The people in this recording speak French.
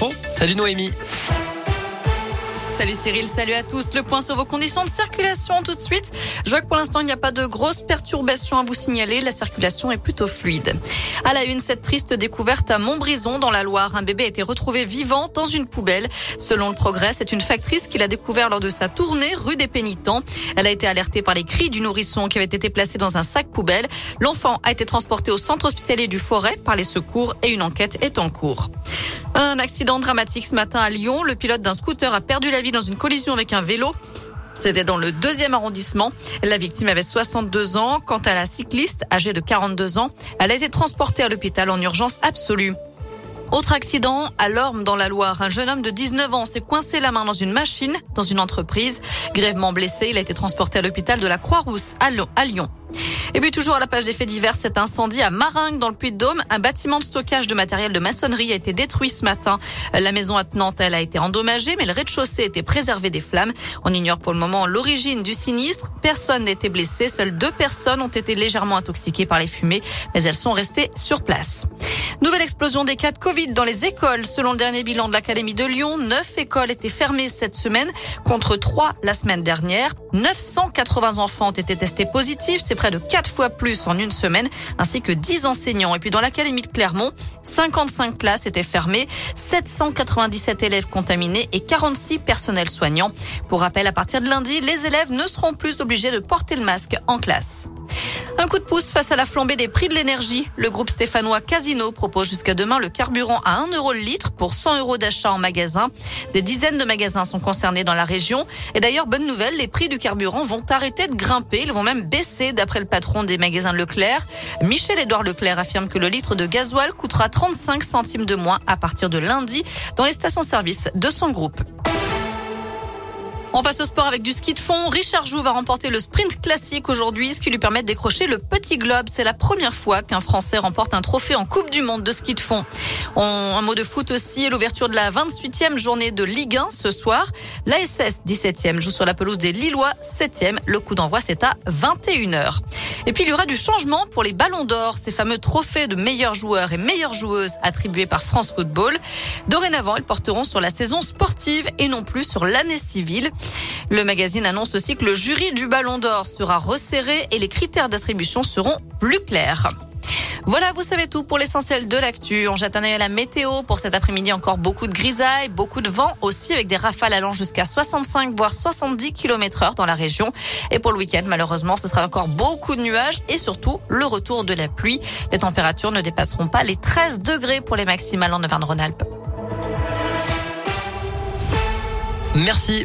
infos. Salut Noémie. Salut Cyril, salut à tous. Le point sur vos conditions de circulation tout de suite. Je vois que pour l'instant, il n'y a pas de grosses perturbations à vous signaler. La circulation est plutôt fluide. À la une, cette triste découverte à Montbrison dans la Loire. Un bébé a été retrouvé vivant dans une poubelle. Selon le progrès, c'est une factrice qui l'a découvert lors de sa tournée rue des Pénitents. Elle a été alertée par les cris du nourrisson qui avait été placé dans un sac poubelle. L'enfant a été transporté au centre hospitalier du Forêt par les secours et une enquête est en cours. Un accident dramatique ce matin à Lyon. Le pilote d'un scooter a perdu la vie dans une collision avec un vélo. C'était dans le deuxième arrondissement. La victime avait 62 ans. Quant à la cycliste, âgée de 42 ans, elle a été transportée à l'hôpital en urgence absolue. Autre accident à Lorme dans la Loire. Un jeune homme de 19 ans s'est coincé la main dans une machine dans une entreprise. Grèvement blessé, il a été transporté à l'hôpital de la Croix-Rousse à Lyon. Et puis toujours à la page des faits divers, cet incendie à Maringue dans le Puy-de-Dôme. Un bâtiment de stockage de matériel de maçonnerie a été détruit ce matin. La maison attenante, elle a été endommagée, mais le rez-de-chaussée était préservé des flammes. On ignore pour le moment l'origine du sinistre. Personne n'a été blessé. Seules deux personnes ont été légèrement intoxiquées par les fumées, mais elles sont restées sur place. Nouvelle explosion des cas de Covid dans les écoles. Selon le dernier bilan de l'Académie de Lyon, neuf écoles étaient fermées cette semaine contre trois la semaine dernière. 980 enfants ont été testés positifs. C'est près de 4 fois plus en une semaine, ainsi que 10 enseignants. Et puis dans l'académie de Clermont, 55 classes étaient fermées, 797 élèves contaminés et 46 personnels soignants. Pour rappel, à partir de lundi, les élèves ne seront plus obligés de porter le masque en classe. Un coup de pouce face à la flambée des prix de l'énergie. Le groupe stéphanois Casino propose jusqu'à demain le carburant à 1 euro le litre pour 100 euros d'achat en magasin. Des dizaines de magasins sont concernés dans la région. Et d'ailleurs, bonne nouvelle, les prix du carburant vont arrêter de grimper. Ils vont même baisser d'après le patron des magasins Leclerc. Michel-Édouard Leclerc affirme que le litre de gasoil coûtera 35 centimes de moins à partir de lundi dans les stations-service de son groupe. On passe au sport avec du ski de fond. Richard Joux va remporter le sprint classique aujourd'hui, ce qui lui permet de décrocher le petit globe. C'est la première fois qu'un Français remporte un trophée en Coupe du Monde de ski de fond. Un mot de foot aussi, l'ouverture de la 28e journée de Ligue 1 ce soir. L'ASS 17e joue sur la pelouse des Lillois 7e. Le coup d'envoi c'est à 21h. Et puis il y aura du changement pour les ballons d'or, ces fameux trophées de meilleurs joueurs et meilleures joueuses attribués par France Football. Dorénavant, ils porteront sur la saison sportive et non plus sur l'année civile. Le magazine annonce aussi que le jury du ballon d'or sera resserré et les critères d'attribution seront plus clairs. Voilà, vous savez tout pour l'essentiel de l'actu. On jette un œil à la météo. Pour cet après-midi, encore beaucoup de grisailles, beaucoup de vent aussi avec des rafales allant jusqu'à 65 voire 70 km heure dans la région. Et pour le week-end, malheureusement, ce sera encore beaucoup de nuages et surtout le retour de la pluie. Les températures ne dépasseront pas les 13 degrés pour les maximales en Auvergne-Rhône-Alpes. Merci.